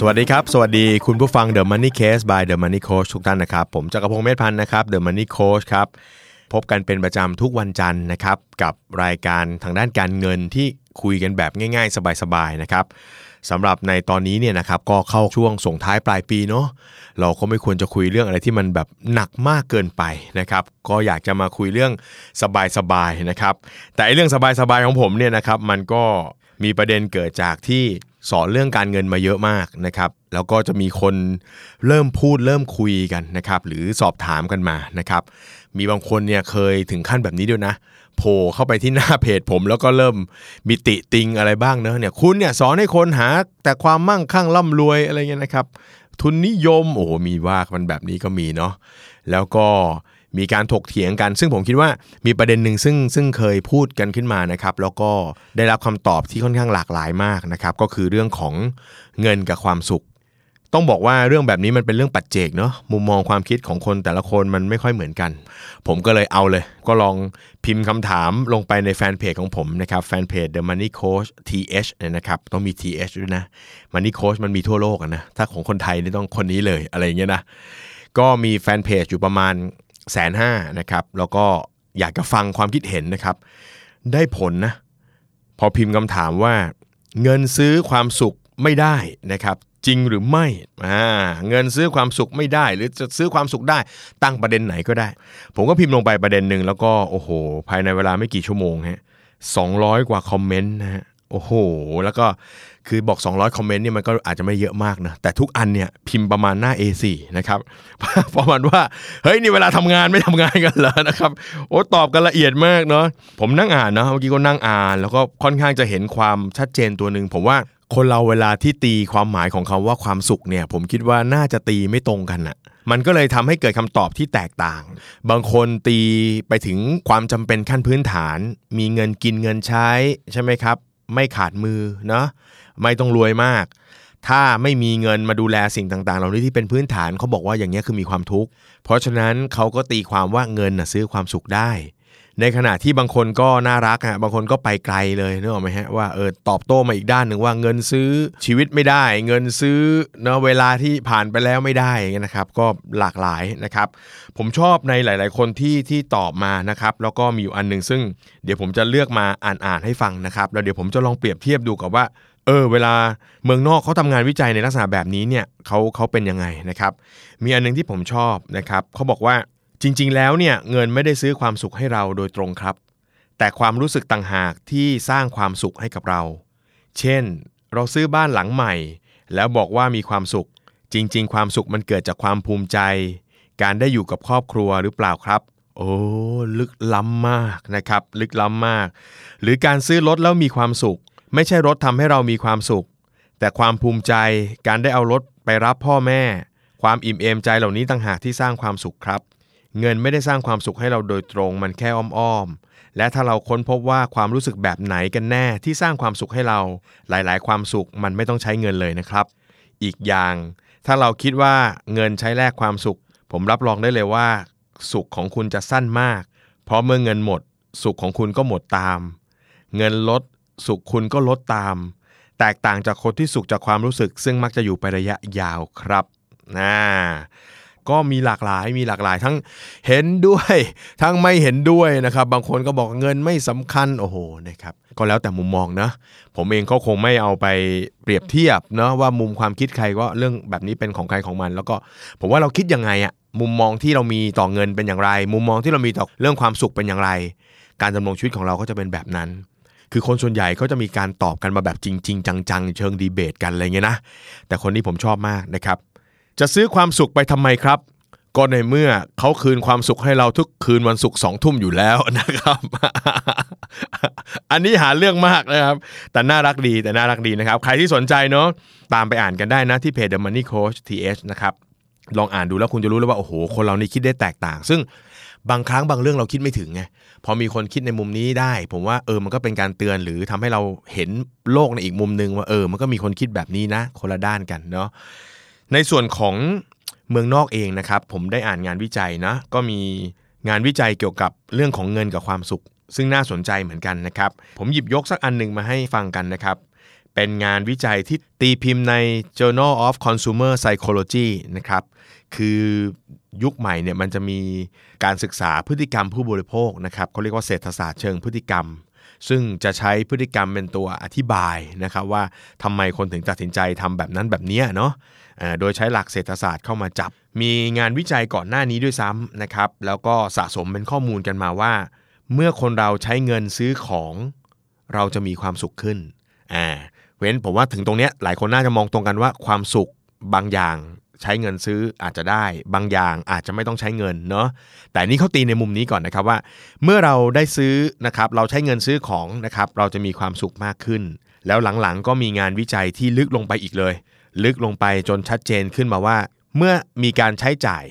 สวัสดีครับ สวัสดีคุณผู้ฟัง The Money Case by The Money Coach ทุกท่านนะครับ ผมจักรพงศ์เมธพันธ์นะครับ The Money Coach ครับ พบกันเป็นประจำทุกวันจันทร์นะครับ กับรายการทางด้านการเงินที่คุยกันแบบง่ายๆ สบายๆนะครับสำหรับในตอนนี้เนี่ยนะครับก็เข้าช่วงส่งท้ายปลายปีเนาะเราก็ไม่ควรจะคุยเรื่องอะไรที่มันแบบหนักมากเกินไปนะครับ ก็อยากจะมาคุยเรื่องสบายๆนะครับ แต่ไอเรื่องสบายๆของผมเนี่ยนะครับ มันก็มีประเด็นเกิดจากที่ สอนเรื่องการเงินมาเยอะมากนะครับ แล้วก็จะมีคนเริ่มพูดเริ่มคุยกันนะครับ หรือสอบถามกันมานะครับ มีบางคนเนี่ยเคยถึงขั้นแบบนี้ด้วยนะโผล่เข้าไปที่หน้าเพจผม แล้วก็เริ่มมีติติงอะไรบ้างเนอะเนี่ยคุณเนี่ยสอนให้คนหาแต่ความมั่งคั่งร่ำรวยอะไรเงี้ยนะครับ ทุนนิยมโอ้โหมีว่ามันแบบนี้ก็มีเนาะแล้วก็ มีการถกเถียงกัน ซึ่งผมคิดว่ามีประเด็นหนึ่งซึ่งซึ่งเคยพูดกันขึ้นมานะครับ แล้วก็ได้รับคำตอบที่ค่อนข้างหลากหลายมากนะครับ ก็คือเรื่องของเงินกับความสุข ต้องบอกว่าเรื่องแบบนี้มันเป็นเรื่องปัจเจกเนาะมุมมองความคิดของคนแต่ละคนมันไม่ค่อยเหมือนกัน ผมก็เลยเอาเลย ก็ลองพิมพ์คำถามลงไปในแฟนเพจของผมนะครับแฟนเพจ The Money Coach TH เนี่ยนะครับต้องมี TH ด้วยนะ Money Coach มันมีทั่วโลกนะถ้าของคนไทยนี่ต้องคนนี้เลยอะไรอย่างเงี้ยนะก็มีแฟนเพจอยู่ประมาณ แสนห้านะครับ แล้วก็อยากจะฟังความคิดเห็นนะครับ ได้ผลนะ พอพิมพ์คำถามว่า เงินซื้อความสุขไม่ได้นะครับ จริงหรือไม่เงินซื้อความสุขไม่ได้ หรือจะซื้อความสุขได้ตั้งประเด็นไหนก็ได้ ผมก็พิมพ์ลงไปประเด็นหนึ่งแล้วก็โอ้โห ภายในเวลาไม่กี่ชั่วโมงฮะสองร้อยกว่าคอมเมนต์นะฮะ โอ้โห แล้วก็คือบอก 200 คอมเมนต์เนี่ยมันก็อาจจะไม่เยอะมากนะ แต่ทุกอันเนี่ยพิมพ์ประมาณหน้า A4 นะครับ ประมาณว่า เฮ้ย นี่เวลาทำงานไม่ทำงานกันเหรอนะครับ โอ้ตอบกันละเอียดมากเนาะ ผมนั่งอ่านนะเมื่อกี้ก็นั่งอ่าน แล้วก็ค่อนข้างจะเห็นความชัดเจนตัวหนึ่งผมว่าคนเราเวลาที่ตีความหมายของคาว่าความสุขเนี่ย ผมคิดว่าน่าจะตีไม่ตรงกันอะมันก็เลยทำให้เกิดคำตอบที่แตกต่าง บางคนตีไปถึงความจำเป็นขั้นพื้นฐาน มีเงินกินเงินใช้ใช่ไหมครับ ไม่ขาดมือเนาะไม่ต้องรวยมาก ถ้าไม่มีเงินมาดูแลสิ่งต่างๆ เหล่านี้ที่เป็นพื้นฐานเขาบอกว่าอย่างนี้คือมีความทุกข์เพราะฉะนั้นเขาก็ตีความว่าเงินนะซื้อความสุขได้ ในขณะที่บางคนก็น่ารักอะบางคนก็ไปไกลเลยนึกออกไหมฮะว่าเออตอบโต้มาอีกด้านหนึ่งว่าเงินซื้อชีวิตไม่ได้ เงินซื้อเนาะเวลาที่ผ่านไปแล้วไม่ได้นะครับ ก็หลากหลายนะครับ ผมชอบในหลาย ๆ คนที่ที่ตอบมานะครับ แล้วก็มีอยู่อันหนึ่งซึ่ง เดี๋ยวผมจะเลือกมาอ่านๆให้ฟังนะครับแล้วเดี๋ยวผมจะลองเปรียบเทียบดูกับว่าเออเวลาเมืองนอกเขาทำงานวิจัยในลักษณะแบบนี้เนี่ยเขาเขาเป็นยังไงนะครับ มีอันนึงที่ผมชอบนะครับเขาบอกว่า ริง ๆ แล้วเนี่ยเงินไม่ได้ซื้อความสุขให้เราโดยตรงครับ แต่ความรู้สึกต่างหากที่สร้างความสุขให้กับเรา เช่น เราซื้อบ้านหลังใหม่ แล้วบอกว่ามีความสุข จริง ๆ ความสุขมันเกิดจากความภูมิใจ การได้อยู่กับครอบครัวหรือเปล่าครับ โอ้ลึกล้ำมากนะครับ ลึกล้ำมาก หรือการซื้อรถแล้วมีความสุข ไม่ใช่รถทำให้เรามีความสุข แต่ความภูมิใจ การได้เอารถไปรับพ่อแม่ ความอิ่มเอมใจเหล่านี้ต่างหากที่สร้างความสุขครับ เงินไม่ได้สร้างความสุขให้เราโดยตรงมันแค่อ้อมๆ และถ้าเราค้นพบว่าความรู้สึกแบบไหนกันแน่ที่สร้างความสุขให้เรา หลายๆ ความสุขมันไม่ต้องใช้เงินเลยนะครับ อีกอย่าง ถ้าเราคิดว่าเงินใช้แลกความสุข ผมรับรองได้เลยว่า สุขของคุณจะสั้นมาก เพราะเมื่อเงินหมด สุขของคุณก็หมดตาม เงินลด สุขคุณก็ลดตาม แตกต่างจากคนที่สุขจากความรู้สึก ซึ่งมักจะอยู่ไประยะยาวครับนะ ก็มีหลากหลายมีหลากหลายทั้งเห็นด้วย ทั้งไม่เห็นด้วยนะครับ บางคนก็บอกเงินไม่สำคัญโอ้โหนะครับก็แล้วแต่มุมมองนะผมเองก็คงไม่เอาไปเปรียบเทียบเนาะว่ามุมความคิดใครก็เรื่องแบบนี้เป็นของใครของมัน แล้วก็ผมว่าเราคิดยังไงอะมุมมองที่เรามีต่อเงินเป็นอย่างไร มุมมองที่เรามีต่อเรื่องความสุขเป็นอย่างไร การดำรงชีวิตของเราก็จะเป็นแบบนั้น คือคนส่วนใหญ่ก็จะมีการตอบกันมาแบบจริง ๆ จังๆ เชิงดีเบตกันอะไรเงี้ยนะแต่คนนี้ผมชอบมากนะครับ จะซื้อความสุขไปทำไมครับ ก็ในเมื่อเขาคืนความสุขให้เราทุกคืนวันศุกร์สองทุ่มอยู่แล้วนะครับ อันนี้หาเรื่องมากนะครับ แต่น่ารักดีแต่น่ารักดีนะครับ ใครที่สนใจเนาะตามไปอ่านกันได้นะที่เพจ The Money Coach TH นะครับลองอ่านดูแล้วคุณจะรู้แล้วว่าโอ้โห คนเรานี่คิดได้แตกต่าง ซึ่งบางครั้งบางเรื่องเราคิดไม่ถึงไงพอมีคนคิดในมุมนี้ได้ ผมว่าเออมันก็เป็นการเตือนหรือทำให้เราเห็นโลกในอีกมุมหนึ่งว่าเออ มันก็มีคนคิดแบบนี้นะ คนละด้านกันเนาะ ในส่วนของเมืองนอกเองนะครับ ผมได้อ่านงานวิจัยนะก็มีงานวิจัยเกี่ยวกับเรื่องของเงินกับความสุข ซึ่งน่าสนใจเหมือนกันนะครับ ผมหยิบยกสักอันหนึ่งมาให้ฟังกันนะครับ เป็นงานวิจัยที่ตีพิมพ์ใน Journal of Consumer Psychology นะครับ คือยุคใหม่เนี่ยมันจะมีการศึกษาพฤติกรรมผู้บริโภคนะครับเขาเรียกว่าเศรษฐศาสตร์เชิงพฤติกรรม ซึ่งจะใช้พฤติกรรมเป็นตัวอธิบายนะครับว่าทำไมคนถึงตัดสินใจทำแบบนั้นแบบนี้เนาะ โดยใช้หลักเศรษฐศาสตร์เข้ามาจับ มีงานวิจัยก่อนหน้านี้ด้วยซ้ำนะครับ แล้วก็สะสมเป็นข้อมูลกันมาว่า เมื่อคนเราใช้เงินซื้อของ เราจะมีความสุขขึ้นอ่าเว้นผมว่าถึงตรงเนี้ยหลายคนน่าจะมองตรงกันว่าความสุขบางอย่างใช้เงินซื้ออาจจะได้ บางอย่างอาจจะไม่ต้องใช้เงินเนาะแต่นี่เขาตีในมุมนี้ก่อนนะครับว่า เมื่อเราได้ซื้อนะครับเราใช้เงินซื้อของนะครับเราจะมีความสุขมากขึ้น แล้วหลังๆก็มีงานวิจัยที่ลึกลงไปอีกเลย ลึกลงไปจนชัดเจนขึ้นมาว่า เมื่อมีการใช้จ่าย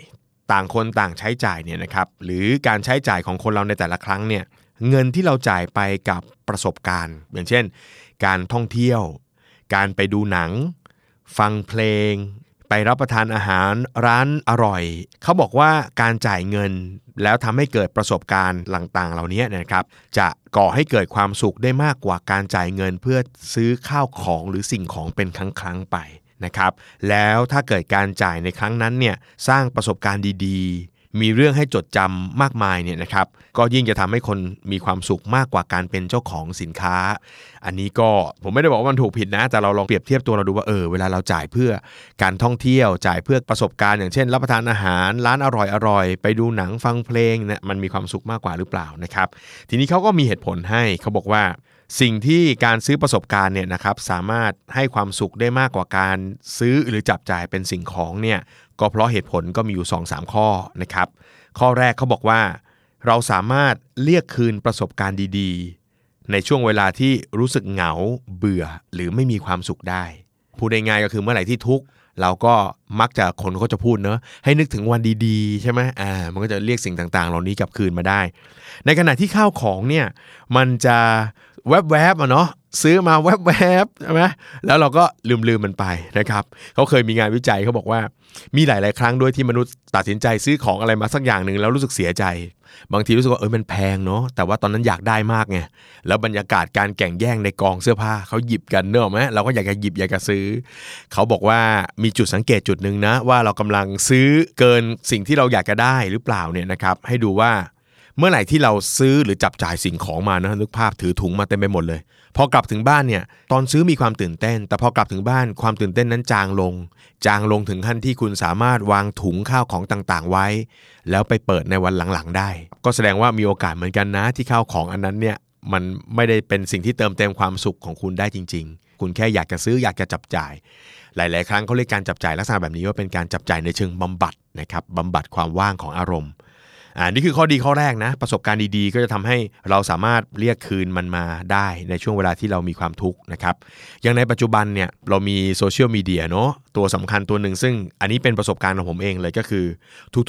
ต่างคนต่างใช้จ่ายเนี่ยนะครับหรือการใช้จ่ายของคนเราในแต่ละครั้งเนี่ยเงินที่เราจ่ายไปกับประสบการณ์ อย่างเช่น การท่องเที่ยว การไปดูหนัง ฟังเพลง ไปรับประทานอาหารร้านอร่อย เขาบอกว่าการจ่ายเงินแล้วทำให้เกิดประสบการณ์ต่างๆ เหล่านี้นะครับ จะก่อให้เกิดความสุขได้มากกว่าการจ่ายเงินเพื่อซื้อข้าวของหรือสิ่งของเป็นครั้งๆไป นะครับแล้วถ้าเกิดการจ่ายในครั้งนั้นเนี่ยสร้างประสบการณ์ดีๆ มีเรื่องให้จดจำมากมายเนี่ยนะครับก็ยิ่งจะทำให้คนมีความสุขมากกว่าการเป็นเจ้าของสินค้า อันนี้ก็ผมไม่ได้บอกว่ามันถูกผิดนะ แต่เราลองเปรียบเทียบตัวเราดูว่าเออเวลาเราจ่ายเพื่อการท่องเที่ยวจ่ายเพื่อประสบการณ์อย่างเช่น รับประทานอาหารร้านอร่อยอร่อยไปดูหนังฟังเพลงเนี่ยมันมีความสุขมากกว่าหรือเปล่านะครับทีนี้เขาก็มีเหตุผลให้เขาบอกว่า สิ่งที่การซื้อประสบการณ์เนี่ยนะครับสามารถให้ความสุขได้มากกว่าการซื้อหรือจับจ่ายเป็นสิ่งของเนี่ยก็เพราะเหตุผลก็มีอยู่ 2-3 ข้อนะครับข้อแรกเขาบอกว่า เราสามารถเรียกคืนประสบการณ์ดีๆ ในช่วงเวลาที่รู้สึกเหงา เบื่อหรือไม่มีความสุขได้พูดง่ายๆก็คือเมื่อไหร่ที่ทุกข์เราก็มักจะคนก็จะพูดเนอะให้นึกถึงวันดีๆ ใช่ไหมอ่ามันก็จะเรียกสิ่งต่างๆ เหล่านี้กลับคืนมาได้ ในขณะที่ข้าวของเนี่ยมันจะ แวบๆอะเนาะซื้อมาแวบๆใช่ไหมแล้วเราก็ลืมๆมันไปนะครับเขาเคยมีงานวิจัยเขาบอกว่า มีหลาย ๆ ครั้งด้วยที่มนุษย์ตัดสินใจซื้อของอะไรมาสักอย่างหนึ่งแล้วรู้สึกเสียใจ บางทีรู้สึกว่าเออมันแพงเนาะแต่ว่าตอนนั้นอยากได้มากไงแล้วบรรยากาศการแข่งแย่งในกองเสื้อผ้าเขาหยิบกันเนอะไหมเราก็อยากจะหยิบอยากจะซื้อ เขาบอกว่ามีจุดสังเกตจุดหนึ่งนะว่าเรากำลังซื้อเกินสิ่งที่เราอยากจะได้หรือเปล่าเนี่ยนะครับให้ดูว่า เมื่อไหร่ที่เราซื้อหรือจับจ่ายสิ่งของมานะนึกภาพถือถุงมาเต็มไปหมดเลย พอกลับถึงบ้านเนี่ยตอนซื้อมีความตื่นเต้น แต่พอกลับถึงบ้านความตื่นเต้นนั้นจางลง จางลงถึงขั้นที่คุณสามารถวางถุงข้าวของต่างๆ ไว้ แล้วไปเปิดในวันหลังๆ ได้ ก็แสดงว่ามีโอกาสเหมือนกันนะ ที่ข้าวของอันนั้นเนี่ยมันไม่ได้เป็นสิ่งที่เติมเต็มความสุขของคุณได้จริง ๆ คุณแค่อยากจะซื้ออยากจะจับจ่าย หลาย ๆ ครั้งเขาเรียกการจับจ่ายลักษณะแบบนี้ว่าเป็นการจับจ่ายในเชิงบำบัดนะครับบำบัดความว่างของอารมณ์ อ่านี่คือข้อดีข้อแรกนะ ประสบการณ์ดีๆ ก็จะทำให้เราสามารถเรียกคืนมันมาได้ในช่วงเวลาที่เรามีความทุกข์นะครับอย่างในปัจจุบันเนี่ยเรามีโซเชียลมีเดียเนาะตัวสำคัญตัวหนึ่งซึ่งอันนี้เป็นประสบการณ์ของผมเองเลยก็คือ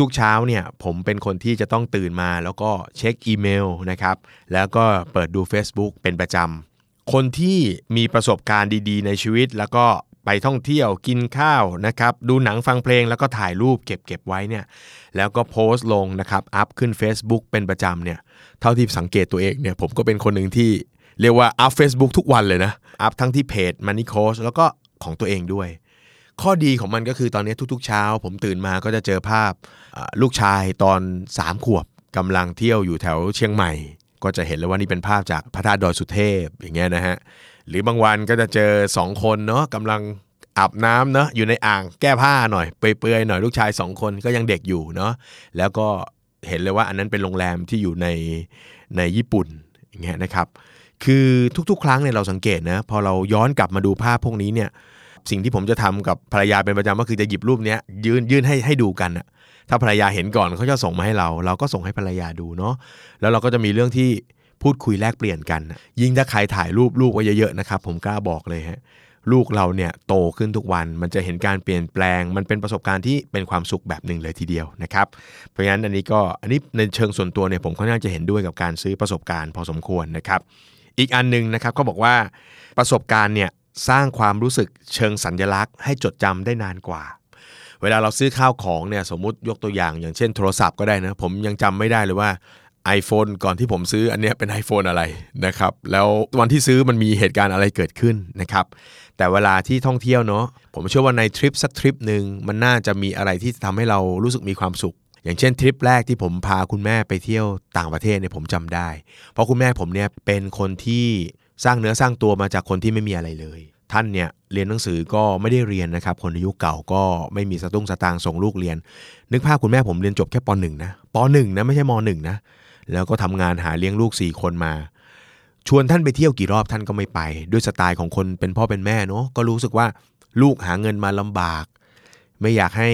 ทุกๆเช้าเนี่ยผมเป็นคนที่จะต้องตื่นมา แล้วก็เช็คอีเมลนะครับแล้วก็เปิดดู Facebook เป็นประจำคนที่มีประสบการณ์ดีๆ ในชีวิต แล้วก็ ไปท่องเที่ยวกินข้าวนะครับดูหนังฟังเพลงแล้วก็ถ่ายรูปเก็บเก็บไว้เนี่ยแล้วก็โพสต์ลงนะครับอัพขึ้น Facebook เป็นประจำเนี่ยเท่าที่สังเกตตัวเองเนี่ยผมก็เป็นคนหนึ่งที่เรียกว่าอัพ Facebook ทุกวันเลยนะอัพทั้งที่เพจ Money Coach แล้วก็ของตัวเองด้วย ข้อดีของมันก็คือตอนนี้ทุกๆเช้า ผมตื่นมาก็จะเจอภาพลูกชายตอน 3 ขวบกำลังเที่ยวอยู่แถวเชียงใหม่ ก็จะเห็นเลยว่านี่เป็นภาพจากพระธาตุดอยสุเทพอย่างเงี้ยนะฮะ หรือบางวันก็จะเจอ 2 คนเนาะกำลังอาบน้ำเนาะอยู่ในอ่างแก้ผ้าหน่อยเปื่อยๆหน่อยลูกชาย 2 คนก็ยังเด็กอยู่เนาะแล้วก็เห็นเลยว่าอันนั้นเป็นโรงแรมที่อยู่ในในญี่ปุ่นอย่างเงี้ยนะครับคือทุกๆ ครั้งเนี่ยเราสังเกตนะพอเราย้อนกลับมาดูภาพพวกนี้เนี่ยสิ่งที่ผมจะทำกับภรรยาเป็นประจำก็คือจะหยิบรูปเนี้ยยื่นยื่นให้ให้ดูกันอะถ้าภรรยาเห็นก่อนเขาจะส่งมาให้เรา เราก็ส่งให้ภรรยาดูเนาะแล้วเราก็จะมีเรื่องที่ พูดคุยแลกเปลี่ยนกัน ยิ่งถ้าใครถ่ายรูปลูกไว้เยอะๆนะครับผมกล้าบอกเลยฮะลูกเราเนี่ยโตขึ้นทุกวัน มันจะเห็นการเปลี่ยนแปลง มันเป็นประสบการณ์ที่เป็นความสุขแบบหนึ่งเลยทีเดียวนะครับ เพราะฉะนั้นอันนี้ก็อันนี้ในเชิงส่วนตัวเนี่ยผมค่อนข้างจะเห็นด้วยกับการซื้อประสบการณ์พอสมควรนะครับ อีกอันหนึงนะครับเขาบอกว่าประสบการณ์เนี่ยสร้างความรู้สึกเชิงสัญลักษณ์ให้จดจำได้นานกว่า เวลาเราซื้อข้าวของเนี่ยสมมติยกตัวอย่าง อย่างเช่นโทรศัพท์ก็ได้นะผมยังจำไม่ได้เลยว่า iPhone ก่อนที่ผมซื้ออันนี้เป็น iPhone อะไรนะครับ แล้ววันที่ซื้อมันมีเหตุการณ์อะไรเกิดขึ้นนะครับ แต่เวลาที่ท่องเที่ยวเนาะผมเชื่อว่าในทริปสักทริปหนึ่งมันน่าจะมีอะไรที่ทำให้เรารู้สึกมีความสุข อย่างเช่นทริปแรกที่ผมพาคุณแม่ไปเที่ยวต่างประเทศเนี่ยผมจำได้ เพราะคุณแม่ผมเนี่ยเป็นคนที่สร้างเนื้อสร้างตัวมาจากคนที่ไม่มีอะไรเลย ท่านเนี่ยเรียนหนังสือก็ไม่ได้เรียนนะครับ คนในยุเก่าก็ไม่มีสตุ้งสตางค์ส่งลูกเรียน นึกภาพคุณแม่ผมเรียนจบแค่ป .1 นะป .1 นะไม่ใช่ม .1 นะ แล้วก็ทำงานหาเลี้ยงลูก 4 คนมา ชวนท่านไปเที่ยวกี่รอบท่านก็ไม่ไป ด้วยสไตล์ของคนเป็นพ่อเป็นแม่เนาะก็รู้สึกว่าลูกหาเงินมาลำบาก ไม่อยากให้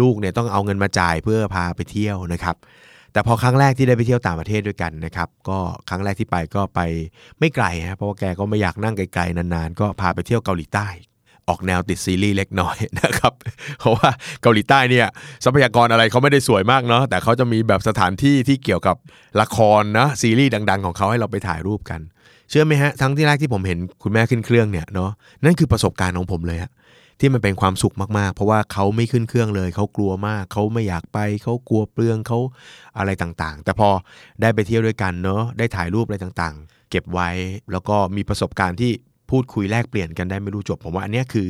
ลูกเนี่ยต้องเอาเงินมาจ่ายเพื่อพาไปเที่ยวนะครับแต่พอครั้งแรกที่ได้ไปเที่ยวต่างประเทศด้วยกันนะครับก็ครั้งแรกที่ไปก็ไปไม่ไกลฮะเพราะว่าแกก็ไม่อยากนั่งไกลๆนานๆ ก็พาไปเที่ยวเกาหลีใต้ ออกแนวติดซีรีส์เล็กน้อยนะครับ เพราะว่าเกาหลีใต้เนี่ยทรัพยากรอะไรเขาไม่ได้สวยมากเนาะแต่เขาจะมีแบบสถานที่ที่เกี่ยวกับละครนะซีรีส์ดัง ๆ ของเขาให้เราไปถ่ายรูปกัน เชื่อไหมฮะทั้งที่แรกที่ผมเห็นคุณแม่ขึ้นเครื่องเนี่ยเนาะนั่นคือประสบการณ์ของผมเลยฮะที่มันเป็นความสุขมากๆ เพราะว่าเขาไม่ขึ้นเครื่องเลยเขากลัวมากเขาไม่อยากไปเขากลัวเปลืองเขาอะไรต่างๆ แต่พอได้ไปเที่ยวด้วยกันเนาะได้ถ่ายรูปอะไรต่างๆ เก็บไว้แล้วก็มีประสบการณ์ที่ พูดคุยแลกเปลี่ยนกันได้ไม่รู้จบ ผมว่าอันเนี้ยคือ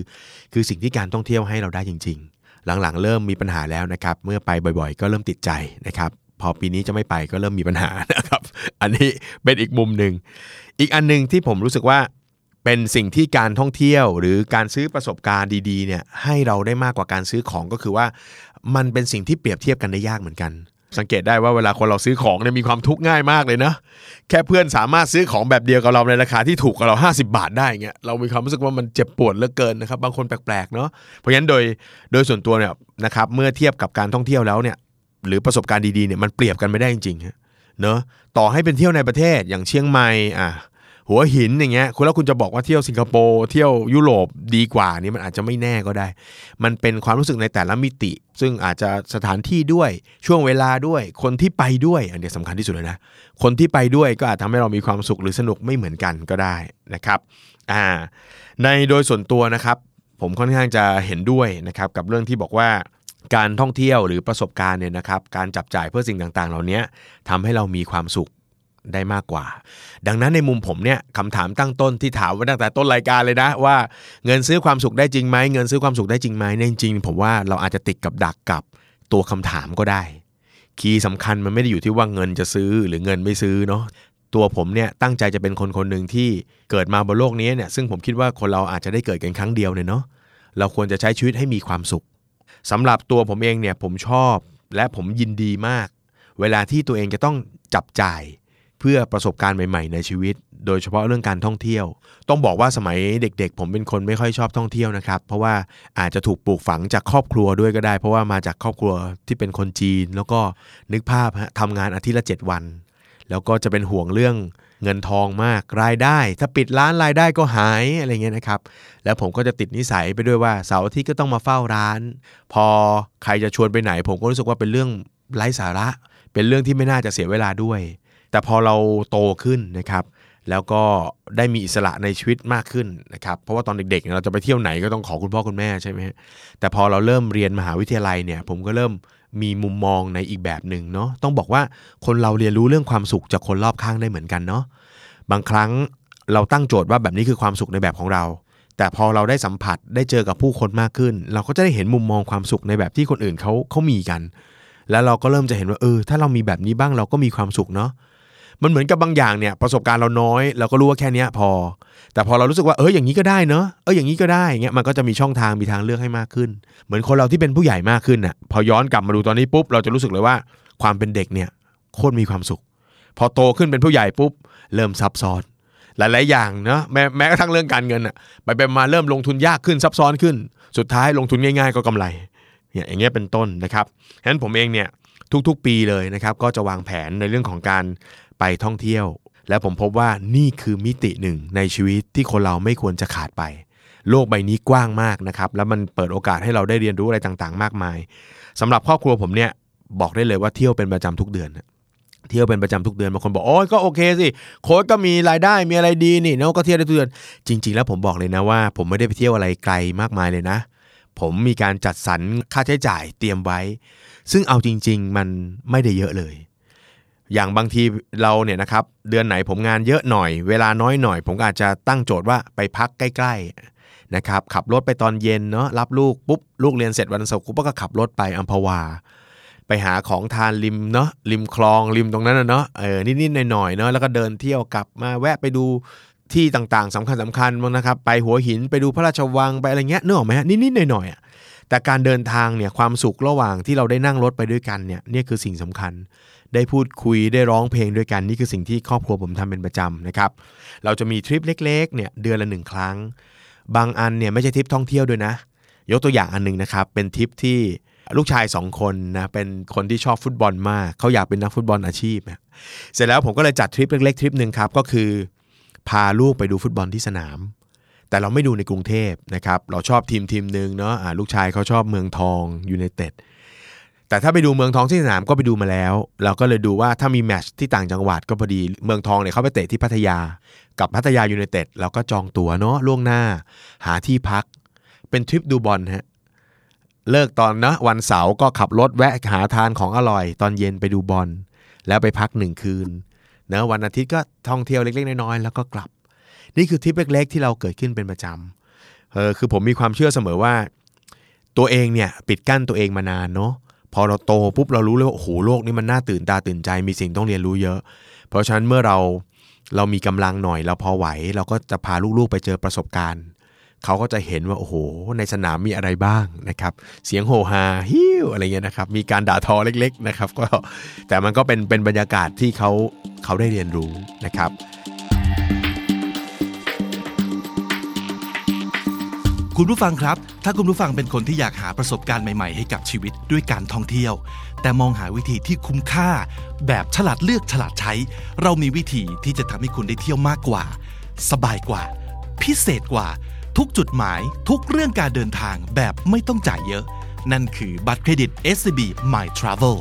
คือสิ่งที่การท่องเที่ยวให้เราได้จริง ๆ หลังๆ เริ่มมีปัญหาแล้วนะครับ เมื่อไปบ่อยๆ ก็เริ่มติดใจนะครับ พอปีนี้จะไม่ไปก็เริ่มมีปัญหานะครับ อันนี้เป็นอีกมุมหนึ่งอีกอันหนึ่งที่ผมรู้สึกว่าเป็นสิ่งที่การท่องเที่ยวหรือการซื้อประสบการณ์ดีๆเนี่ยให้เราได้มากกว่าการซื้อของก็คือว่า มันเป็นสิ่งที่เปรียบเทียบกันได้ยากเหมือนกัน สังเกตได้ว่าเวลาคนเราซื้อของเนี่ยมีความทุกข์ง่ายมากเลยนะ แค่เพื่อนสามารถซื้อของแบบเดียวกับเราในราคาที่ถูกกับเรา 50 บาทได้เงี้ยเรามีความรู้สึกว่ามันเจ็บปวดเหลือเกินนะครับ บางคนแปลกๆเนาะเพราะฉะนั้นโดยโดยส่วนตัวเนี่ยนะครับเมื่อเทียบกับการท่องเที่ยวแล้วเนี่ยหรือประสบการณ์ดีๆเนี่ยมันเปรียบกันไม่ได้จริงๆฮะเนาะต่อให้เป็นเที่ยวในประเทศอย่างเชียงใหม่อะ หัวหินอย่างเงี้ยคุณแล้วคุณจะบอกว่าเที่ยวสิงคโปร์เที่ยวยุโรปดีกว่านี่มันอาจจะไม่แน่ก็ได้ มันเป็นความรู้สึกในแต่ละมิติ ซึ่งอาจจะสถานที่ด้วยช่วงเวลาด้วย คนที่ไปด้วย อันเนี้ยสำคัญที่สุดเลยนะ คนที่ไปด้วยก็อาจทำให้เรามีความสุขหรือสนุกไม่เหมือนกันก็ได้นะครับอ่าในโดยส่วนตัวนะครับ ผมค่อนข้างจะเห็นด้วยนะครับกับเรื่องที่บอกว่าการท่องเที่ยวหรือประสบการณ์เนี่ยนะครับการจับจ่ายเพื่อสิ่งต่างๆ เหล่านี้ทำให้เรามีความสุข ได้มากกว่า ดังนั้นในมุมผมเนี่ยคำถามตั้งต้นที่ถามไว้ตั้งแต่ต้นรายการเลยนะว่าเงินซื้อความสุขได้จริงไหมเงินซื้อความสุขได้จริงไหมเนี่ยจริงผมว่าเราอาจจะติดกับดักกับตัวคำถามก็ได้ คีย์สำคัญมันไม่ได้อยู่ที่ว่าเงินจะซื้อหรือเงินไม่ซื้อเนาะตัวผมเนี่ยตั้งใจจะเป็นคนคนหนึ่งที่เกิดมาบนโลกนี้เนี่ยซึ่งผมคิดว่าคนเราอาจจะได้เกิดกันครั้งเดียวเนี่ยเนาะเราควรจะใช้ชีวิตให้มีความสุขสำหรับตัวผมเองเนี่ยผมชอบและผมยินดีมาก เวลาที่ตัวเองจะต้องจับจ่าย พื่อประสบการณ์ใหม่ ๆ ในชีวิต โดยเฉพาะเรื่องการท่องเที่ยว ต้องบอกว่าสมัยเด็ก ๆ ผมเป็นคนไม่ค่อยชอบท่องเที่ยวนะครับ เพราะว่าอาจจะถูกปลูกฝังจากครอบครัวด้วยก็ได้ เพราะว่ามาจากครอบครัวที่เป็นคนจีน แล้วก็นึกภาพฮะทำงานอาทิตย์ละ 7 วัน แล้วก็จะเป็นห่วงเรื่องเงินทองมากรายได้ ถ้าปิดร้านรายได้ก็หายอะไรเงี้ยนะครับ แล้วผมก็จะติดนิสัยไปด้วยว่าเสาร์อาทิตย์ก็ต้องมาเฝ้าร้าน พอใครจะชวนไปไหน ผมก็รู้สึกว่าเป็นเรื่องไร้สาระ เป็นเรื่องที่ไม่น่าจะเสียเวลาด้วย แต่พอเราโตขึ้นนะครับ แล้วก็ได้มีอิสระในชีวิตมากขึ้นนะครับ เพราะว่าตอนเด็กๆเราจะไปเที่ยวไหนก็ต้องขอคุณพ่อคุณแม่ใช่ไหมแต่พอเราเริ่มเรียนมหาวิทยาลัยเนี่ย ผมก็เริ่มมีมุมมองในอีกแบบหนึ่งเนาะต้องบอกว่าคนเราเรียนรู้เรื่องความสุขจากคนรอบข้างได้เหมือนกันเนาะบางครั้งเราตั้งโจทย์ว่าแบบนี้คือความสุขในแบบของเรา แต่พอเราได้สัมผัสได้เจอกับผู้คนมากขึ้น เราก็จะได้เห็นมุมมองความสุขในแบบที่คนอื่นเขาเขามีกัน แล้วเราก็เริ่มจะเห็นว่าเออถ้าเรามีแบบนี้บ้างเราก็มีความสุขเนาะ มันเหมือนกับบางอย่างเนี่ยประสบการณ์เราน้อยเราก็รู้ว่าแค่นี้พอ แต่พอเรารู้สึกว่าเอออย่างนี้ก็ได้เนอะเอออย่างนี้ก็ได้เงี้ยมันก็จะมีช่องทางมีทางเลือกให้มากขึ้น เหมือนคนเราที่เป็นผู้ใหญ่มากขึ้นน่ะพอย้อนกลับมาดูตอนนี้ปุ๊บเราจะรู้สึกเลยว่าความเป็นเด็กเนี่ยโคตรมีความสุข พอโตขึ้นเป็นผู้ใหญ่ปุ๊บเริ่มซับซ้อนหลาย ๆ อย่างเนาะแม้แม้กระทั่งเรื่องการเงินอะไปไปมาเริ่มลงทุนยากขึ้นซับซ้อนขึ้น สุดท้ายลงทุนง่าย ๆ ก็กำไรเนี่ยอย่างเงี้ยเป็นต้นนะครับฉะนั้นผมเองเนี่ย ทุกๆ ปีเลยนะครับ ก็จะวางแผนในเรื่องของการไปท่องเที่ยว และผมพบว่านี่คือมิติหนึ่งในชีวิตที่คนเราไม่ควรจะขาดไป โลกใบนี้กว้างมากนะครับ แล้วมันเปิดโอกาสให้เราได้เรียนรู้อะไรต่างๆ มากมายสำหรับครอบครัวผมเนี่ยบอกได้เลยว่าเที่ยวเป็นประจำทุกเดือนเที่ยวเป็นประจำทุกเดือนบางคนบอกโอ้ยก็โอเคสิโค้ชก็มีรายได้มีอะไรดีนี่เนาะก็เที่ยวได้ทุกเดือน จริง ๆ แล้วผมบอกเลยนะว่า ผมไม่ได้ไปเที่ยวอะไรไกลมากมายเลยนะ ผมมีการจัดสรรค่าใช้จ่ายเตรียมไว้ ซึ่งเอาจริง ๆ มันไม่ได้เยอะเลย อย่างบางทีเราเนี่ยนะครับ เดือนไหนผมงานเยอะหน่อย เวลาน้อยหน่อย ผมก็อาจจะตั้งโจทย์ว่าไปพักใกล้ ๆ นะครับ ขับรถไปตอนเย็นเนาะรับลูกปุ๊บลูกเรียนเสร็จวันเสาร์ปุ๊บก็ขับรถไปอัมพวาไปหาของทานริมเนาะริมคลองริมตรงนั้นนะเนาะเออนิดๆหน่อยๆเนาะแล้วก็เดินเที่ยวกลับมาแวะไปดูที่ต่างๆสำคัญสำคัญบ้างนะครับ ไปหัวหินไปดูพระราชวังไปอะไรเงี้ยนึกออกไหมฮะนิดๆหน่อยๆอะ แต่การเดินทางเนี่ยความสุขระหว่างที่เราได้นั่งรถไปด้วยกันเนี่ยนี่คือสิ่งสำคัญ ได้พูดคุยได้ร้องเพลงด้วยกันนี่คือสิ่งที่ครอบครัวผมทำเป็นประจำนะครับ เราจะมีทริปเล็กๆเนี่ยเดือนละหนึ่งครั้ง บางอันเนี่ยไม่ใช่ทริปท่องเที่ยวด้วยนะ ยกตัวอย่างอันหนึงนะครับ เป็นทริปที่ลูกชายสองคนนะเป็นคนที่ชอบฟุตบอลมากเขาอยากเป็นนักฟุตบอลอาชีพ เสร็จแล้วผมก็เลยจัดทริปเล็กๆทริปหนึ่งครับก็คือ พาลูกไปดูฟุตบอลที่สนาม แต่เราไม่ดูในกรุงเทพนะครับ เราชอบทีมทีมหนึ่งเนาะอ่าลูกชายเขาชอบเมืองทองยูไนเต็ดแต่ถ้าไปดูเมืองทองที่สนามก็ไปดูมาแล้ว เราก็เลยดูว่าถ้ามี match ที่ต่างจังหวัดก็พอดีเมืองทองเนี่ยเขาไปเตะที่พัทยา กับพัทยายูไนเต็ดเราก็จองตั๋วเนาะล่วงหน้า หาที่พัก เป็นทริปดูบอลฮะเลิกตอนนะวันเสาร์ก็ขับรถแวะหาทานของอร่อย ตอนเย็นไปดูบอลแล้วไปพักหนึ่งคืนเนะวันอาทิตย์ก็ท่องเที่ยวเล็กๆน้อยๆแล้วก็กลับ นี่คือทิปเล็ก ๆ ที่เราเกิดขึ้นเป็นประจำเออคือผมมีความเชื่อเสมอว่า ตัวเองเนี่ยปิดกั้นตัวเองมานานเนาะพอเราโตปุ๊บเรารู้เลยว่าโอ้โหโลกนี้มันน่าตื่นตาตื่นใจมีสิ่งต้องเรียนรู้เยอะ เพราะฉะนั้นเมื่อเราเรามีกำลังหน่อยเราพอไหว เราก็จะพาลูกๆไปเจอประสบการณ์เขาก็จะเห็นว่าโอ้โห ในสนามมีอะไรบ้างนะครับ เสียงโหฮาฮิวอะไรเงี้ยนะครับ มีการด่าทอเล็ก ๆ นะครับ ก็แต่มันก็เป็นเป็นบรรยากาศที่เขาเขาได้เรียนรู้นะครับ คุณผู้ฟังครับ ถ้าคุณผู้ฟังเป็นคนที่อยากหาประสบการณ์ใหม่ๆ ให้กับชีวิตด้วยการท่องเที่ยว แต่มองหาวิธีที่คุ้มค่า แบบฉลาดเลือกฉลาดใช้ เรามีวิธีที่จะทำให้คุณได้เที่ยวมากกว่า สบายกว่า พิเศษกว่า ทุกจุดหมายทุกเรื่องการเดินทางแบบไม่ต้องจ่ายเยอะ นั่นคือบัตรเครดิต SCB My Travel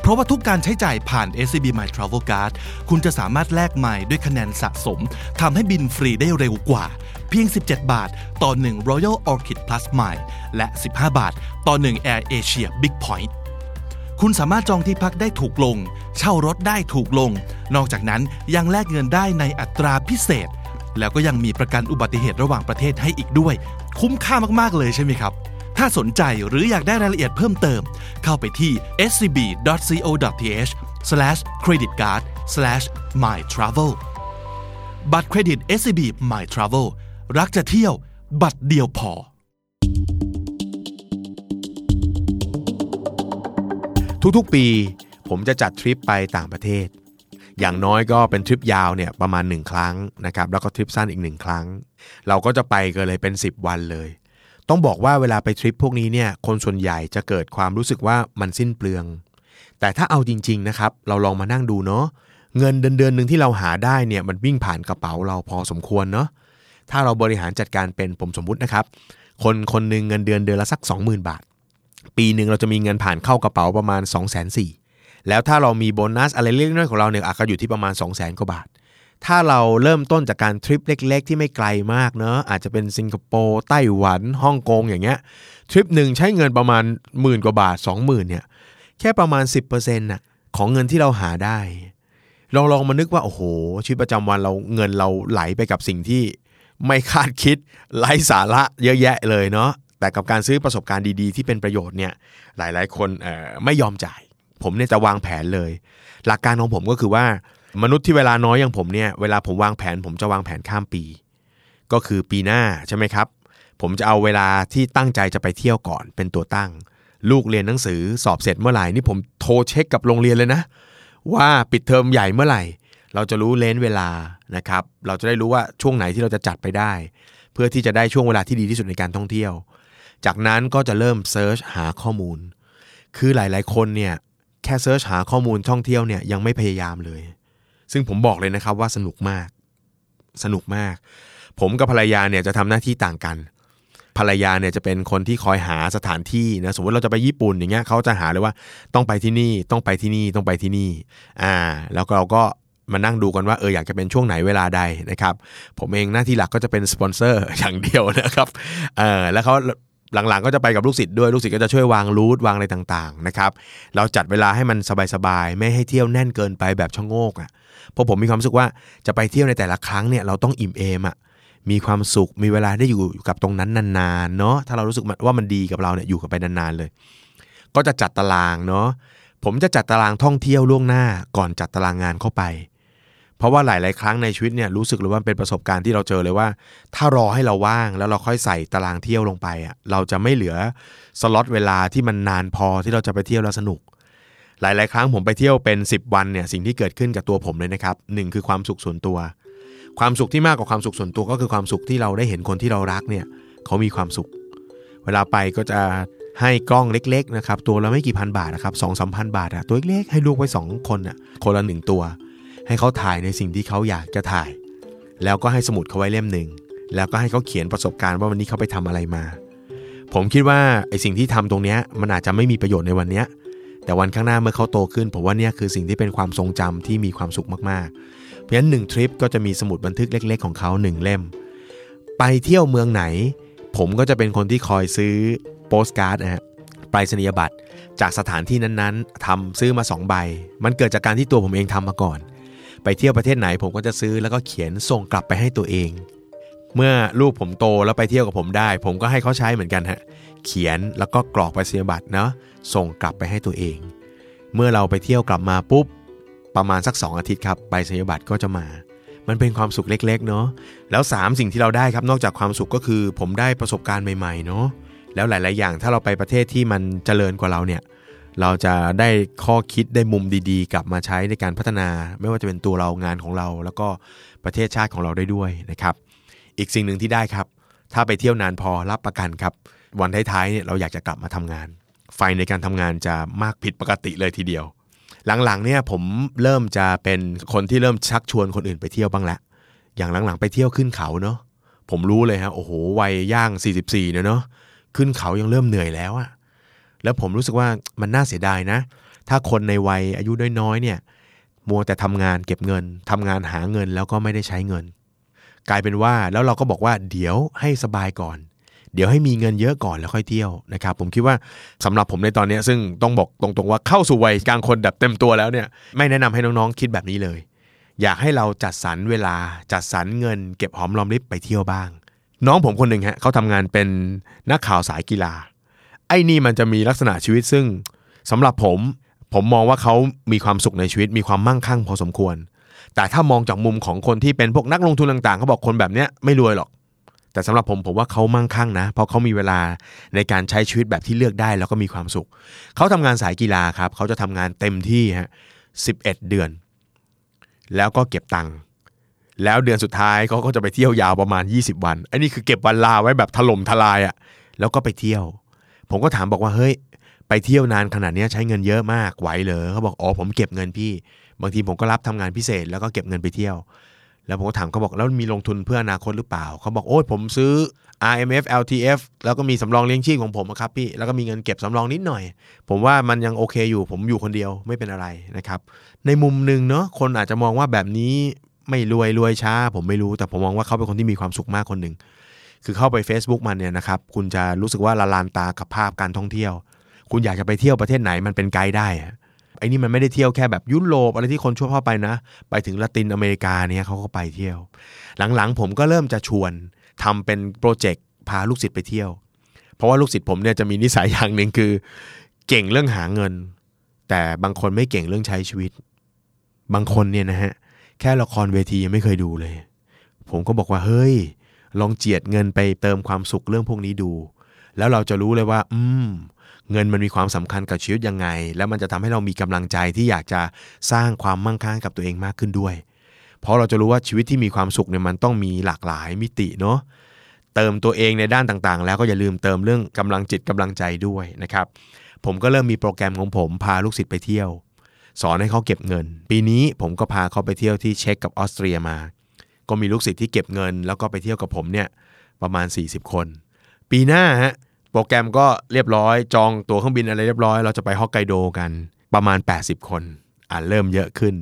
เพราะว่าทุกการใช้จ่ายผ่าน SCB My Travel Card คุณจะสามารถแลกไมล์ด้วยคะแนนสะสมทำให้บินฟรีได้เร็วกว่า พียง 17 บาท ต่อ 1 Royal Orchid Plus Mile และ 15 บาท ต่อ 1 Air Asia Big Point คุณสามารถจองที่พักได้ถูกลง เช่ารถได้ถูกลง นอกจากนั้นยังแลกเงินได้ในอัตราพิเศษ แล้วก็ยังมีประกันอุบัติเหตุระหว่างประเทศให้อีกด้วย คุ้มค่ามาก ๆ เลยใช่ไหมครับ ถ้าสนใจหรืออยากได้รายละเอียดเพิ่มเติม เข้าไปที่ scb.co.th/creditcard/mytravel บัตรเครดิต SCB My Travel รักจะเที่ยวบัตรเดียวพอ ทุกๆปีผมจะจัดทริปไปต่างประเทศ อย่างน้อยก็เป็นทริปยาวเนี่ยประมาณ 1 ครั้งนะครับ แล้วก็ทริปสั้นอีกหนึ่งครั้ง เราก็จะไปกันเลยเป็น 10 วันเลย ต้องบอกว่าเวลาไปทริปพวกนี้เนี่ย คนส่วนใหญ่จะเกิดความรู้สึกว่ามันสิ้นเปลือง แต่ถ้าเอาจริง ๆ นะครับ เราลองมานั่งดูเนาะ เงินเดือนเดือนหนึ่งที่เราหาได้เนี่ย มันวิ่งผ่านกระเป๋าเราพอสมควรเนาะ ถ้าเราบริหารจัดการเป็นผมสมมุตินะครับ คนคนหนึ่งเงินเดือนเดือนละสัก 20,000 บาท ปีหนึ่งเราจะมีเงินผ่านเข้ากระเป๋าประมาณ 2 4 0 0 0 0แล้วถ้าเรามีโบนัสอะไรเล็กน้อยของเราเนี่ยอาจจะอยู่ที่ประมาณ 2 0 0 0 0 0กว่าบาท ถ้าเราเริ่มต้นจากการทริปเล็ก ๆ ที่ไม่ไกลมากเนอะอาจจะเป็นสิงคโปร์ไต้หวันฮ่องกงอย่างเงี้ยทริปหนึ่งใช้เงินประมาณหมื่นกว่าบาท 20,000เนี่ยแค่ประมาณ 10%น่ะของเงินที่เราหาได้ลองลองมานึกว่าโอ้โหชีวิตประจำวันเราเงินเราไหลไปกับสิ่งที่ ไม่คาดคิดไร้สาระเยอะแยะเลยเนาะแต่กับการซื้อประสบการณ์ดีๆ ที่เป็นประโยชน์เนี่ยหลายๆ คนไม่ยอมจ่าย ผมเนี่ยจะวางแผนเลย หลักการของผมก็คือว่ามนุษย์ที่เวลาน้อยอย่างผมเนี่ยเวลาผมวางแผน ผมจะวางแผนข้ามปี ก็คือปีหน้าใช่ไหมครับ ผมจะเอาเวลาที่ตั้งใจจะไปเที่ยวก่อนเป็นตัวตั้ง ลูกเรียนหนังสือสอบเสร็จเมื่อไหร่นี่ผมโทรเช็คกับโรงเรียนเลยนะ ว่าปิดเทอมใหญ่เมื่อไหร่ เราจะรู้ range เวลานะครับ เราจะได้รู้ว่าช่วงไหนที่เราจะจัดไปได้ เพื่อที่จะได้ช่วงเวลาที่ดีที่สุดในการท่องเที่ยว จากนั้นก็จะเริ่ม search หาข้อมูล คือหลายๆ คนเนี่ยแค่ search หาข้อมูลท่องเที่ยวเนี่ยยังไม่พยายามเลย ซึ่งผมบอกเลยนะครับว่าสนุกมาก สนุกมาก ผมกับภรรยาเนี่ยจะทำหน้าที่ต่างกัน ภรรยาเนี่ยจะเป็นคนที่คอยหาสถานที่นะสมมติเราจะไปญี่ปุ่นอย่างเงี้ยเขาจะหาเลยว่าต้องไปที่นี่ต้องไปที่นี่ต้องไปที่นี่ อ่า แล้วเราก็ มานั่งดูกันว่าเอออยากจะเป็นช่วงไหนเวลาใดนะครับผมเองหน้าที่หลักก็จะเป็นสปอนเซอร์อย่างเดียวนะครับเออแล้วเขาหลังๆ ก็จะไปกับลูกศิษย์ด้วยลูกศิษย์ก็จะช่วยวางรูทวางอะไรต่างๆนะครับเราจัดเวลาให้มันสบายๆไม่ให้เที่ยวแน่นเกินไปแบบชะโงกอะเพราะผมมีความรู้สึกว่าจะไปเที่ยวในแต่ละครั้งเนี่ยเราต้องอิ่มเอมอะมีความสุขมีเวลาได้อยู่กับตรงนั้นนานๆเนาะถ้าเรารู้สึกว่ามันดีกับเราเนี่ยอยู่กับไปนานๆเลย ก็จะจัดตารางเนาะผมจะจัดตารางท่องเที่ยวล่วงหน้าก่อนจัดตารางงานเข้าไป เพราะว่าหลาย ๆ ครั้งในชีวิตเนี่ยรู้สึกเลยว่าเป็นประสบการณ์ที่เราเจอเลยว่า ถ้ารอให้เราว่างแล้วเราค่อยใส่ตารางเที่ยวลงไปอะเราจะไม่เหลือสล็อตเวลาที่มันนานพอที่เราจะไปเที่ยวแล้วสนุก หลาย ๆ ครั้งผมไปเที่ยวเป็น 10 วันเนี่ยสิ่งที่เกิดขึ้นกับตัวผมเลยนะครับหนึ่งคือความสุขส่วนตัว ความสุขที่มากกว่าความสุขส่วนตัวก็คือความสุขที่เราได้เห็นคนที่เรารักเนี่ยเขามีความสุข เวลาไปก็จะให้กล้องเล็ก ๆ นะครับตัวละไม่กี่พันบาทนะครับสองสามพันบาทอะตัวเล็กๆให้ลูกไว้ 2 คนอะคนละหนึ่งตัว ให้เขาถ่ายในสิ่งที่เขาอยากจะถ่าย แล้วก็ให้สมุดเขาไว้เล่มหนึ่งแล้วก็ให้เขาเขียนประสบการณ์ว่าวันนี้เขาไปทำอะไรมา ผมคิดว่าไอสิ่งที่ทำตรงเนี้ยมันอาจจะไม่มีประโยชน์ในวันเนี้ยแต่วันข้างหน้าเมื่อเขาโตขึ้น ผมว่าเนี่ยคือสิ่งที่เป็นความทรงจำที่มีความสุขมากๆ เพราะฉะนั้นหนึ่งทริปก็จะมีสมุดบันทึกเล็ก ๆ ของเขาหนึ่งเล่ม ไปเที่ยวเมืองไหน ผมก็จะเป็นคนที่คอยซื้อโปสการ์ดนะฮะไปรษณียบัตรจากสถานที่นั้นๆทำซื้อมา2ใบ มันเกิดจากการที่ตัวผมเองทำมาก่อน ไปเที่ยวประเทศไหนผมก็จะซื้อแล้วก็เขียนส่งกลับไปให้ตัวเอง เมื่อลูกผมโตแล้วไปเที่ยวกับผมได้ ผมก็ให้เขาใช้เหมือนกันฮะเขียนแล้วก็กรอกไปรษณียบัตรเนาะส่งกลับไปให้ตัวเอง เมื่อเราไปเที่ยวกลับมาปุ๊บประมาณสัก 2 อาทิตย์ครับไปรษณียบัตรก็จะมา มันเป็นความสุขเล็กๆเนาะแล้ว 3 สิ่งที่เราได้ครับนอกจากความสุขก็คือ ผมได้ประสบการณ์ใหม่ๆเนาะแล้วหลาย ๆ อย่างถ้าเราไปประเทศที่มันเจริญกว่าเราเนี่ย เราจะได้ข้อคิดได้มุมดีๆ กลับมาใช้ในการพัฒนา ไม่ว่าจะเป็นตัวเรางานของเรา แล้วก็ประเทศชาติของเราได้ด้วยนะครับ อีกสิ่งหนึ่งที่ได้ครับ ถ้าไปเที่ยวนานพอรับประกันครับ วันท้ายๆเนี่ยเราอยากจะกลับมาทำงาน ไฟในการทำงานจะมากผิดปกติเลยทีเดียว หลังๆเนี่ยผมเริ่มจะเป็นคนที่เริ่มชักชวนคนอื่นไปเที่ยวบ้างแล้วอย่างหลังๆไปเที่ยวขึ้นเขาเนาะผมรู้เลยฮะโอ้โหวัยย่าง 44เนอะเนาะขึ้นเขายังเริ่มเหนื่อยแล้วอะ แล้วผมรู้สึกว่ามันน่าเสียดายนะ ถ้าคนในวัยอายุน้อยๆเนี่ยมัวแต่ทำงานเก็บเงินทำงานหาเงินแล้วก็ไม่ได้ใช้เงิน กลายเป็นว่าแล้วเราก็บอกว่าเดี๋ยวให้สบายก่อน เดี๋ยวให้มีเงินเยอะก่อนแล้วค่อยเที่ยวนะครับผมคิดว่าสำหรับผมในตอนนี้ซึ่งต้องบอกตรงๆว่าเข้าสู่วัยกลางคนแบบเต็มตัวแล้วเนี่ยไม่แนะนำให้น้องๆคิดแบบนี้เลย อยากให้เราจัดสรรเวลาจัดสรรเงิน เก็บหอมรอมริบไปเที่ยวบ้าง น้องผมคนหนึ่งฮะเขาทำงานเป็นนักข่าวสายกีฬา ไอ้นี่มันจะมีลักษณะชีวิตซึ่งสำหรับผม ผมมองว่าเขามีความสุขในชีวิตมีความมั่งคั่งพอสมควร แต่ถ้ามองจากมุมของคนที่เป็นพวกนักลงทุนต่างๆเขาบอกคนแบบเนี้ยไม่รวยหรอก แต่สำหรับผมผมว่าเขามั่งคั่งนะ เพราะเขามีเวลาในการใช้ชีวิตแบบที่เลือกได้แล้วก็มีความสุข เขาทำงานสายกีฬาครับเขาจะทำงานเต็มที่ฮะสิบเอ็ดเดือน แล้วก็เก็บตังค์แล้วเดือนสุดท้ายเขาก็จะไปเที่ยวยาวประมาณ 20 วัน อันนี้คือเก็บวันลาไว้แบบถล่มทลายอะ่ะ แล้วก็ไปเที่ยว ผมก็ถามบอกว่าเฮ้ยไปเที่ยวนานขนาดนี้ใช้เงินเยอะมากไหวเหรอเขาบอกอ๋อผมเก็บเงินพี่ บางทีผมก็รับทำงานพิเศษแล้วก็เก็บเงินไปเที่ยว แล้วผมก็ถามเขาบอกแล้วมีลงทุนเพื่ออนาคตหรือเปล่าเขาบอกโอ้ยผมซื้อ RMF LTF แล้วก็มีสำรองเลี้ยงชีพของผมครับพี่แล้วก็มีเงินเก็บสำรองนิดหน่อย ผมว่ามันยังโอเคอยู่ ผมอยู่คนเดียวไม่เป็นอะไรนะครับ ในมุมหนึ่งเนาะคนอาจจะมองว่าแบบนี้ไม่รวยรวยช้า ผมไม่รู้แต่ผมมองว่าเขาเป็นคนที่มีความสุขมากคนหนึ่ง คือเข้าไป Facebook มันเนี่ยนะครับ คุณจะรู้สึกว่าละลานตากับภาพการท่องเที่ยว คุณอยากจะไปเที่ยวประเทศไหนมันเป็นไกด์ได้อะไอ้นี่มันไม่ได้เที่ยวแค่แบบยุโรปอะไรที่คนชั่วเข้าไปนะ ไปถึงละตินอเมริกาเนี่ยเขาก็ไปเที่ยว หลังๆ ผมก็เริ่มจะชวนทำเป็นโปรเจกต์พาลูกศิษย์ไปเที่ยว เพราะว่าลูกศิษย์ผมเนี่ยจะมีนิสัยอย่างหนึ่งคือ เก่งเรื่องหาเงิน แต่บางคนไม่เก่งเรื่องใช้ชีวิต บางคนเนี่ยนะฮะแค่ละครเวทียังไม่เคยดูเลย ผมก็บอกว่าเฮ้ย ลองเจียดเงินไปเติมความสุขเรื่องพวกนี้ดู แล้วเราจะรู้เลยว่า อืม เงินมันมีความสำคัญกับชีวิตยังไง แล้วมันจะทำให้เรามีกำลังใจที่อยากจะสร้างความมั่งคั่งกับตัวเองมากขึ้นด้วย เพราะเราจะรู้ว่าชีวิตที่มีความสุขเนี่ยมันต้องมีหลากหลายมิติเนาะเติมตัวเองในด้านต่างๆ แล้วก็อย่าลืมเติมเรื่องกำลังจิตกำลังใจด้วยนะครับ ผมก็เริ่มมีโปรแกรมของผมพาลูกศิษย์ไปเที่ยว สอนให้เขาเก็บเงิน ปีนี้ผมก็พาเขาไปเที่ยวที่เช็กกับออสเตรียมา ก็มีลูกศิษย์ที่เก็บเงิน แล้วก็ไปเที่ยวกับผมเนี่ยประมาณ 40 คน ปีหน้าฮะโปรแกรมก็เรียบร้อย จองตั๋วเครื่องบินอะไรเรียบร้อย เราจะไปฮอกไกโดกันประมาณ 80 คนอ่าเริ่มเยอะขึ้น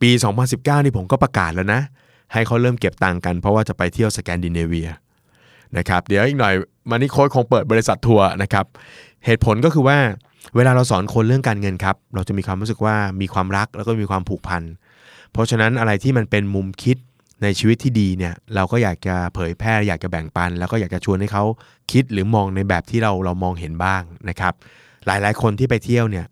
ปี 2019 นี่ผมก็ประกาศแล้วนะ ให้เขาเริ่มเก็บตังค์กันเพราะว่าจะไปเที่ยวสแกนดิเนเวียนะครับเดี๋ยวอีกหน่อยมานิโค้ดคงเปิดบริษัททัวร์นะครับเหตุผลก็คือว่าเวลาเราสอนคนเรื่องการเงินครับ เราจะมีความรู้สึกว่ามีความรักแล้วก็มีความผูกพัน เพราะฉะนั้นอะไรที่มันเป็นมุมคิด ในชีวิตที่ดีเนี่ยเราก็อยากจะเผยแพร่อยากจะแบ่งปัน แล้วก็อยากจะชวนให้เขาคิดหรือมองในแบบที่เราเรามองเห็นบ้างนะครับ หลายๆ คนที่ไปเที่ยวเนี่ย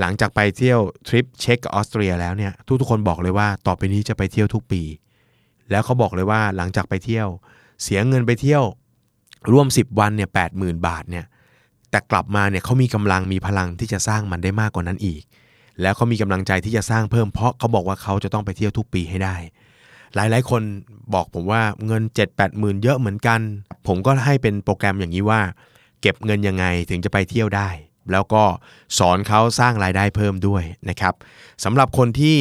หลังจากไปเที่ยวทริปเช็กออสเตรียแล้วเนี่ยทุกๆคนบอกเลยว่าต่อไปนี้จะไปเที่ยวทุกปี แล้วเขาบอกเลยว่าหลังจากไปเที่ยว เสียเงินไปเที่ยวร่วม 10 วันเนี่ยแปดหมื่นบาทเนี่ยแต่กลับมาเนี่ยเขามีกำลังมีพลังที่จะสร้างมันได้มากกว่านั้นอีก แล้วเขามีกำลังใจที่จะสร้างเพิ่มเพราะเขาบอกว่าเขาจะต้องไปเที่ยวทุกปีให้ได้ หลายๆ คนบอกผมว่าเงิน 7 8หมื่นเยอะเหมือนกัน ผมก็ให้เป็นโปรแกรมอย่างนี้ว่า เก็บเงินยังไงถึงจะไปเที่ยวได้ แล้วก็สอนเขาสร้างรายได้เพิ่มด้วยนะครับสำหรับคนที่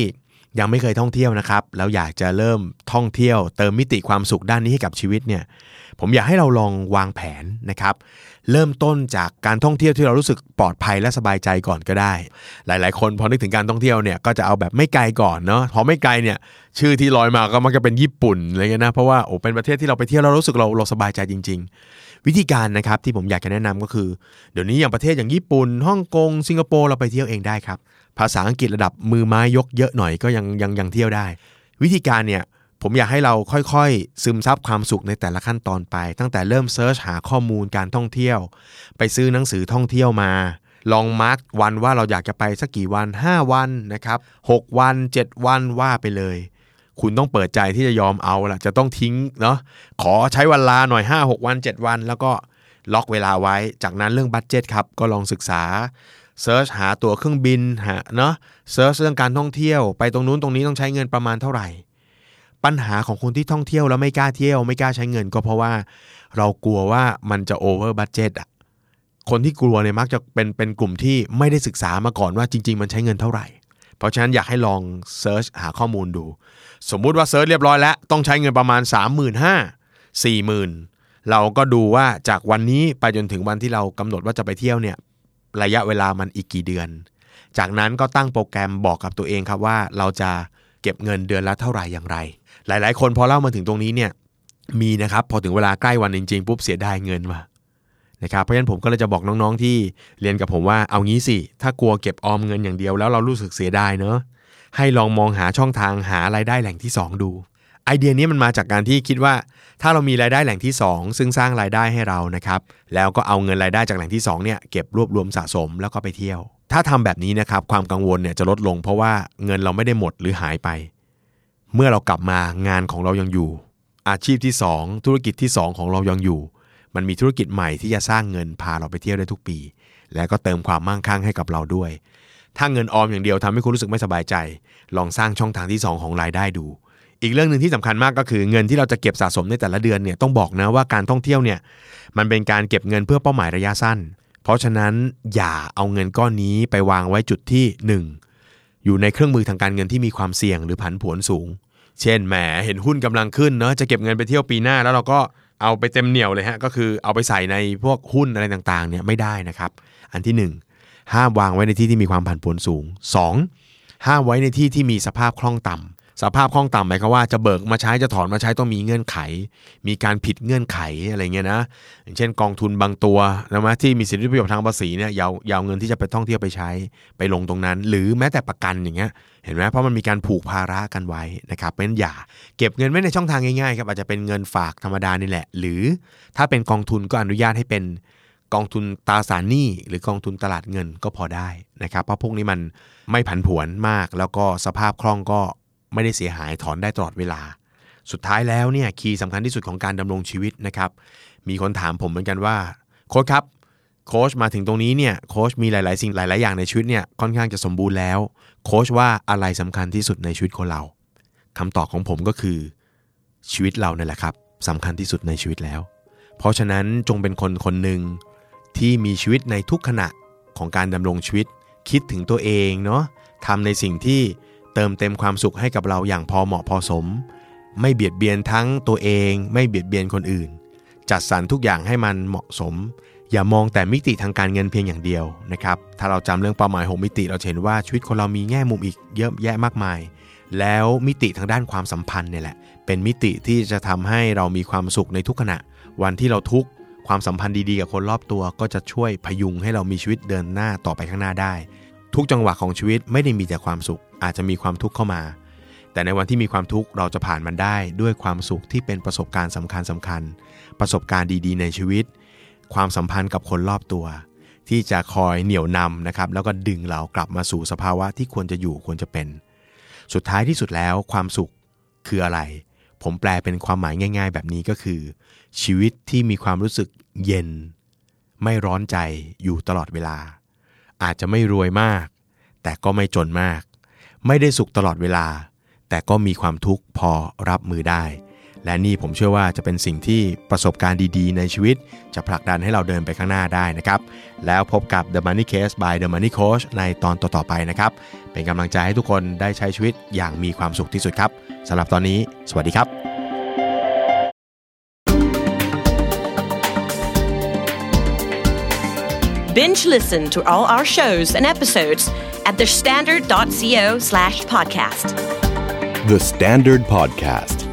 ยังไม่เคยท่องเที่ยวนะครับแล้วอยากจะเริ่มท่องเที่ยว เติมมิติความสุขด้านนี้ให้กับชีวิตเนี่ยผมอยากให้เราลองวางแผนนะครับ เริ่มต้นจากการท่องเที่ยวที่เรารู้สึกปลอดภัยและสบายใจก่อนก็ได้ หลาย ๆ คนพอนึกถึงการท่องเที่ยวเนี่ยก็จะเอาแบบไม่ไกลก่อนเนาะพอไม่ไกลเนี่ยชื่อที่ลอยมาก็มักจะเป็นญี่ปุ่นอะไรเงี้ยนะเพราะว่าโอ้เป็นประเทศที่เราไปเที่ยวเรารู้สึกเราเราสบายใจจริง ๆ วิธีการนะครับที่ผมอยากจะแนะนำก็คือ เดี๋ยวนี้อย่างประเทศอย่างญี่ปุ่นฮ่องกงสิงคโปร์เราไปเที่ยวเองได้ครับภาษาอังกฤษระดับมือไม้ยกเยอะหน่อยก็ยังยังยังเที่ยวได้ วิธีการเนี่ย ผมอยากให้เราค่อยๆ ซึมซับความสุขในแต่ละขั้นตอนไป ตั้งแต่เริ่มเซิร์ชหาข้อมูลการท่องเที่ยว ไปซื้อหนังสือท่องเที่ยวมา ลอง mark วันว่าเราอยากจะไปสักกี่วัน 5 วันนะครับ6วัน 7 วันว่าไปเลย คุณต้องเปิดใจที่จะยอมเอาละจะต้องทิ้งเนาะขอใช้เวลาหน่อย 5 6 วัน 7 วัน แล้วก็ล็อกเวลาไว้ จากนั้นเรื่อง budget ครับก็ลองศึกษา search หาตั๋วเครื่องบินหาเนาะ search เรื่องการท่องเที่ยว ไปตรงนู้นตรงนี้ต้องใช้เงินประมาณเท่าไหร่ ปัญหาของคนที่ท่องเที่ยวแล้วไม่กล้าเที่ยวไม่กล้าใช้เงิน ก็เพราะว่าเรากลัวว่ามันจะ over budget อะคนที่กลัวเนี่ยมักจะเป็นเป็นกลุ่มที่ไม่ได้ศึกษามาก่อนว่าจริง ๆ มันใช้เงินเท่าไหร่ เพราะฉะนั้นอยากให้ลอง search หาข้อมูลดู สมมุติว่า search เรียบร้อยแล้วต้องใช้เงินประมาณ 3 5 0 0 0 4 0 0 0 0เราก็ดูว่าจากวันนี้ไปจนถึงวันที่เรากำหนดว่าจะไปเที่ยวเนี่ยระยะเวลามันอีกกี่เดือน จากนั้นก็ตั้งโปรแกรมบอกกับตัวเองครับว่าเราจะเก็บเงินเดือนละเท่าไหร่อย่างไร หลาย ๆ คนพอเล่ามาถึงตรงนี้เนี่ยมีนะครับพอถึงเวลาใกล้วันจริง ๆ ปุ๊บเสียดายเงินมานะครับเพราะฉะนั้นผมก็เลยจะบอกน้องๆที่เรียนกับผมว่าเอางี้สิ ถ้ากลัวเก็บออมเงินอย่างเดียวแล้วเรารู้สึกเสียดายเนอะให้ลองมองหาช่องทางหารายได้แหล่งที่ 2 ดู ไอเดียนี้มันมาจากการที่คิดว่า ถ้าเรามีรายได้แหล่งที่ 2 ซึ่งสร้างรายได้ให้เรานะครับแล้วก็เอาเงินรายได้จากแหล่งที่2เนี่ยเก็บรวบรวมสะสมแล้วก็ไปเที่ยว ถ้าทำแบบนี้นะครับความกังวลเนี่ยจะลดลง เพราะว่าเงินเราไม่ได้หมดหรือหายไป เมื่อเรากลับมางานของเรายังอยู่ อาชีพที่ 2 ธุรกิจที่ 2 ของเรายังอยู่ มันมีธุรกิจใหม่ที่จะสร้างเงินพาเราไปเที่ยวได้ทุกปี และก็เติมความมั่งคั่งให้กับเราด้วย ถ้าเงินออมอย่างเดียวทำให้คุณรู้สึกไม่สบายใจ ลองสร้างช่องทางที่ 2 ของรายได้ดู อีกเรื่องหนึ่งที่สำคัญมากก็คือเงินที่เราจะเก็บสะสมในแต่ละเดือนเนี่ยต้องบอกนะว่าการท่องเที่ยวเนี่ยมันเป็นการเก็บเงินเพื่อเป้าหมายระยะสั้น เพราะฉะนั้นอย่าเอาเงินก้อนนี้ไปวางไว้จุดที่ 1. อยู่ในเครื่องมือทางการเงินที่มีความเสี่ยงหรือผันผวนสูง เช่นแหมเห็นหุ้นกำลังขึ้นเนาะจะเก็บเงินไปเที่ยวปีหน้าแล้วเราก็เอาไปเต็มเหนียวเลยฮะก็คือเอาไปใส่ในพวกหุ้นอะไรต่างๆเนี่ยไม่ได้นะครับ อันที่ 1 ห้ามวางไว้ในที่ที่มีความผันผวนสูง 2. ห้ามไว้ในที่ที่มีสภาพคล่องต่ำสภาพคล่องต่ำหมายความว่าจะเบิกมาใช้จะถอนมาใช้ต้องมีเงื่อนไข มีการผิดเงื่อนไขอะไรเงี้ยนะอย่างเช่นกองทุนบางตัวนะมที่มีสิทธิประโยชน์ทางภาษีเนี่ยยาวยาวเงินที่จะไปท่องเที่ยวไปใช้ไปลงตรงนั้น หรือแม้แต่ประกันอย่างเงี้ย เห็นไหมเพราะมันมีการผูกภาระกันไว้นะครับเพราะฉะนั้นอย่าเก็บเงินไว้ในช่องทางง่ายๆครับอาจจะเป็นเงินฝากธรรมดานี่แหละ หรือถ้าเป็นกองทุนก็อนุญาตให้เป็นกองทุนตราสารหนี้หรือกองทุนตลาดเงินก็พอได้นะครับเพราะพวกนี้มันไม่ผันผวนมาก แล้วก็สภาพคล่องก็ไม่ได้เสียหายถอนได้ตลอดเวลา สุดท้ายแล้วเนี่ยคีย์สำคัญที่สุดของการดำรงชีวิตนะครับมีคนถามผมเหมือนกันว่าโค้ชครับ โค้ชมาถึงตรงนี้เนี่ยโค้ชมีหลาย ๆ สิ่งหลาย ๆ อย่างในชีวิตเนี่ยค่อนข้างจะสมบูรณ์แล้ว โค้ชว่าอะไรสำคัญที่สุดในชีวิตคนเราคำตอบของผมก็คือชีวิตเราเนี่ยแหละครับสำคัญที่สุดในชีวิตแล้ว เพราะฉะนั้นจงเป็นคนคนหนึ่งที่มีชีวิตในทุกขณะของการดำรงชีวิต คิดถึงตัวเองเนาะทำในสิ่งที่เติมเต็มความสุขให้กับเราอย่างพอเหมาะพอสม ไม่เบียดเบียนทั้งตัวเอง ไม่เบียดเบียนคนอื่น จัดสรรทุกอย่างให้มันเหมาะสม อย่ามองแต่มิติทางการเงินเพียงอย่างเดียวนะครับ ถ้าเราจำเรื่องเป้าหมาย 6 มิติ เราเห็นว่าชีวิตคนเรามีแง่มุมอีกเยอะแยะมากมาย แล้วมิติทางด้านความสัมพันธ์เนี่ยแหละ เป็นมิติที่จะทำให้เรามีความสุขในทุกขณะ วันที่เราทุกข์ความสัมพันธ์ดีๆกับคนรอบตัว ก็จะช่วยพยุงให้เรามีชีวิตเดินหน้าต่อไปข้างหน้าได้ ทุกจังหวะของชีวิตไม่ได้มีแต่ความสุข อาจจะมีความทุกข์เข้ามา แต่ในวันที่มีความทุกข์เราจะผ่านมันได้ด้วยความสุขที่เป็นประสบการณ์สำคัญสำคัญ ประสบการณ์ดีๆ ในชีวิต ความสัมพันธ์กับคนรอบตัว ที่จะคอยเหนี่ยวนำนะครับแล้วก็ดึงเรากลับมาสู่สภาวะที่ควรจะอยู่ควรจะเป็น สุดท้ายที่สุดแล้วความสุขคืออะไร ผมแปลเป็นความหมายง่าย ๆ แบบนี้ก็คือ ชีวิตที่มีความรู้สึกเย็น ไม่ร้อนใจอยู่ตลอดเวลา อาจจะไม่รวยมาก แต่ก็ไม่จนมาก ไม่ได้สุขตลอดเวลา แต่ก็มีความทุกข์พอรับมือได้ และนี่ผมเชื่อว่าจะเป็นสิ่งที่ประสบการณ์ดีๆ ในชีวิต จะผลักดันให้เราเดินไปข้างหน้าได้นะครับ แล้วพบกับ The Money Case by The Money Coach ในตอนต่อๆไปนะครับ เป็นกำลังใจให้ทุกคนได้ใช้ชีวิตอย่างมีความสุขที่สุดครับสำหรับตอนนี้ สวัสดีครับ Binge listen to all our shows and episodes at thestandard.co slash podcast. The Standard Podcast.